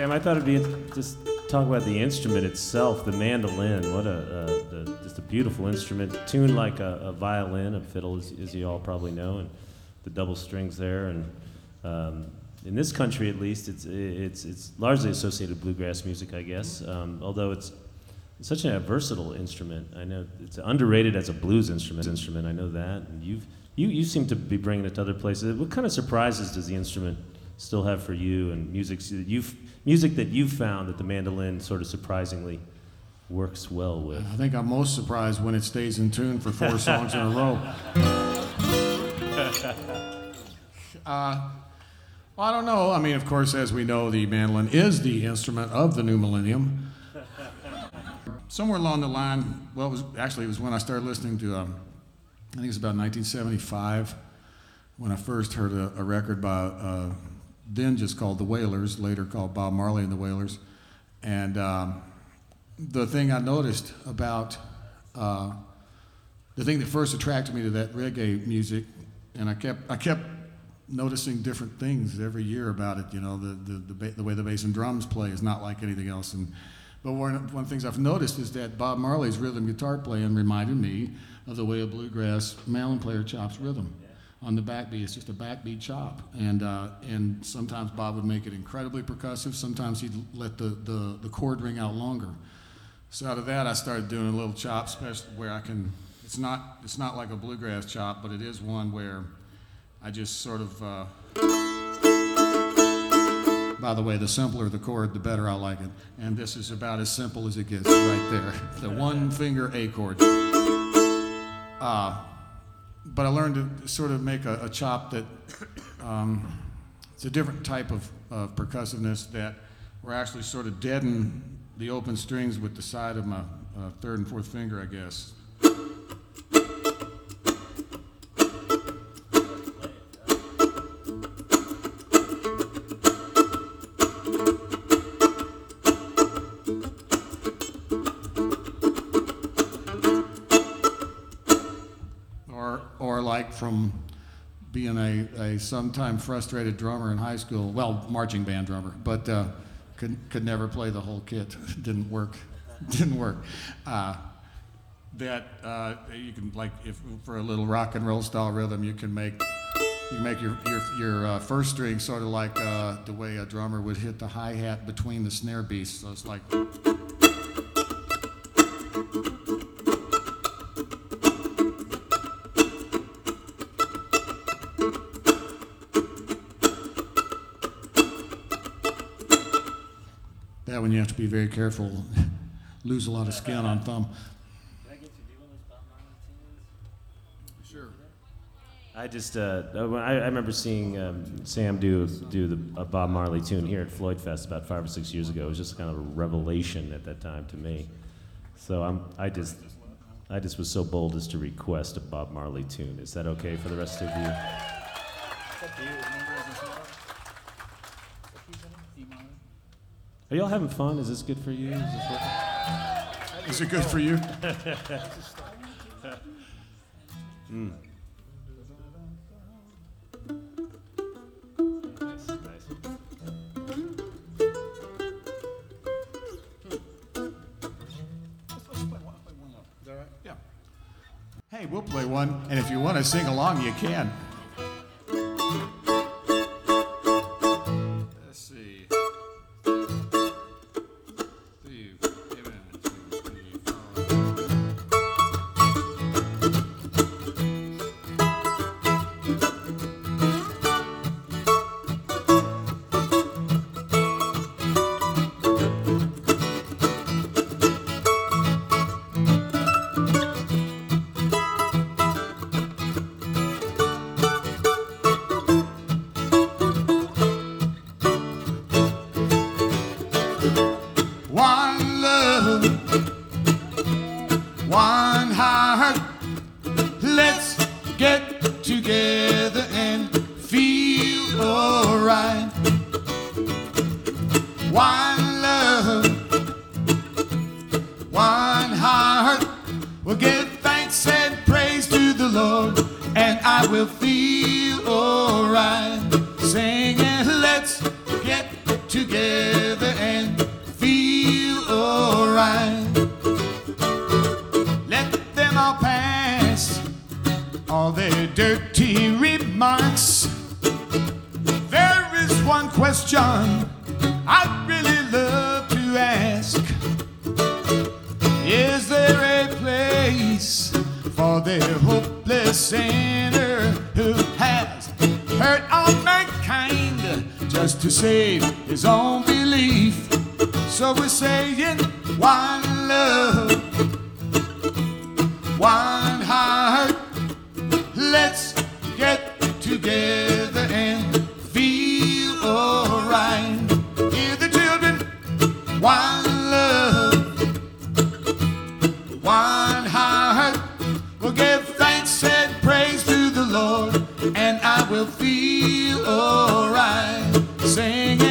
Um, I thought it'd be just talk about the instrument itself, the mandolin. What a uh, the, just a beautiful instrument, tuned like a, a violin, a fiddle, as, as, you all probably know, and the double strings there. And um, in this country, at least, it's it's it's largely associated with bluegrass music, I guess. Um, although it's such a versatile instrument. I know it's underrated as a blues instrument. Instrument, I know that. And you've you you seem to be bringing it to other places. What kind of surprises does the instrument still have for you, and music that you've music that you've found that the mandolin sort of surprisingly works well with? I think I'm most surprised when it stays in tune for four songs in a row. Uh, well, I don't know. I mean, of course, as we know, the mandolin is the instrument of the new millennium. Somewhere along the line, well, it was actually it was when I started listening to, um, I think it was about 1975, when I first heard a, a record by uh, then just called the Wailers, later called Bob Marley and the Wailers. And um, the thing I noticed about uh, the thing that first attracted me to that reggae music, and I kept I kept noticing different things every year about it. You know, the the, the, ba- the way the bass and drums play is not like anything else. And but one, one of the things I've noticed is that Bob Marley's rhythm guitar playing reminded me of the way a bluegrass mandolin player chops rhythm on the backbeat. It's just a backbeat chop, and uh, and sometimes Bob would make it incredibly percussive. Sometimes he'd let the, the the chord ring out longer. So out of that, I started doing a little chop, especially where I can. It's not it's not like a bluegrass chop, but it is one where I just sort of. Uh, by the way, the simpler the chord, the better I like it. And this is about as simple as it gets right there. The one finger A chord. Uh, but I learned to sort of make a, a chop that um, it's a different type of, of percussiveness that we're actually sort of deaden the open strings with the side of my uh, third and fourth finger, I guess. From being a, a sometime frustrated drummer in high school, well, marching band drummer, but uh, could, could never play the whole kit. Didn't work. Didn't work. Uh, that uh, you can like if for a little rock and roll style rhythm, you can make you make your your, your uh, first string sort of like uh, the way a drummer would hit the hi hat between the snare beats. So it's like. One you have to be very careful, lose a lot of skin on thumb. Sure. I just uh, I, I remember seeing um, Sam do do the a Bob Marley tune here at FloydFest about five or six years ago. It was just kind of a revelation at that time to me. So I'm I just I just was so bold as to request a Bob Marley tune. Is that okay for the rest of you? Are y'all having fun? Is this good for you? Is, this Is it good for you? mm. Hey, we'll play one, and if you want to sing along, you can. together and feel alright. Let them all pass all their dirty remarks. There is one question I'd really love to ask. Is there a place for their hopeless and just to save his own belief? So we're saying one love, one heart. Let's get together and feel alright. Hear the children, one love, one heart. We'll give thanks and praise to the Lord, and I will feel alright. sem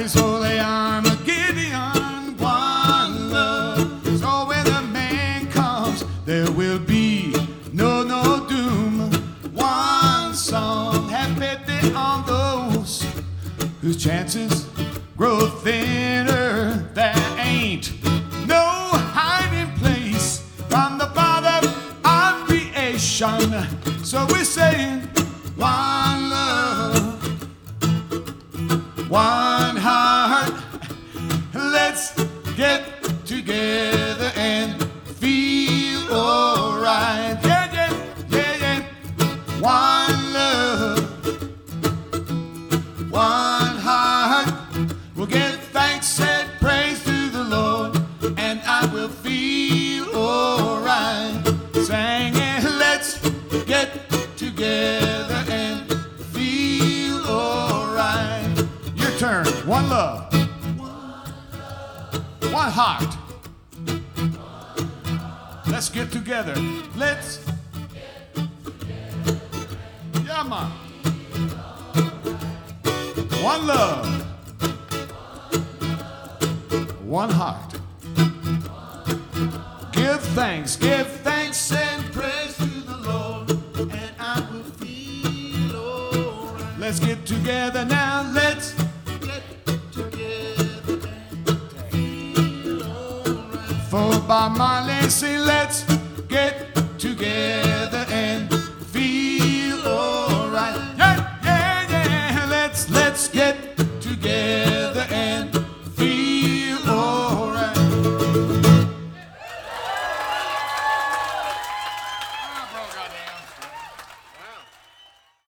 and fight this holy Armageddon. One love. So when the man comes, there will be no, no doom. One song have pity on those whose chances grow thinner. There ain't no hiding place from the Father of creation. So we're saying one love, one get together one heart. Let's get together. Let's. Yeah, man. One love, one heart. Give thanks, give thanks and praise to the Lord, and I will feel alright. Let's get together now. By my say let's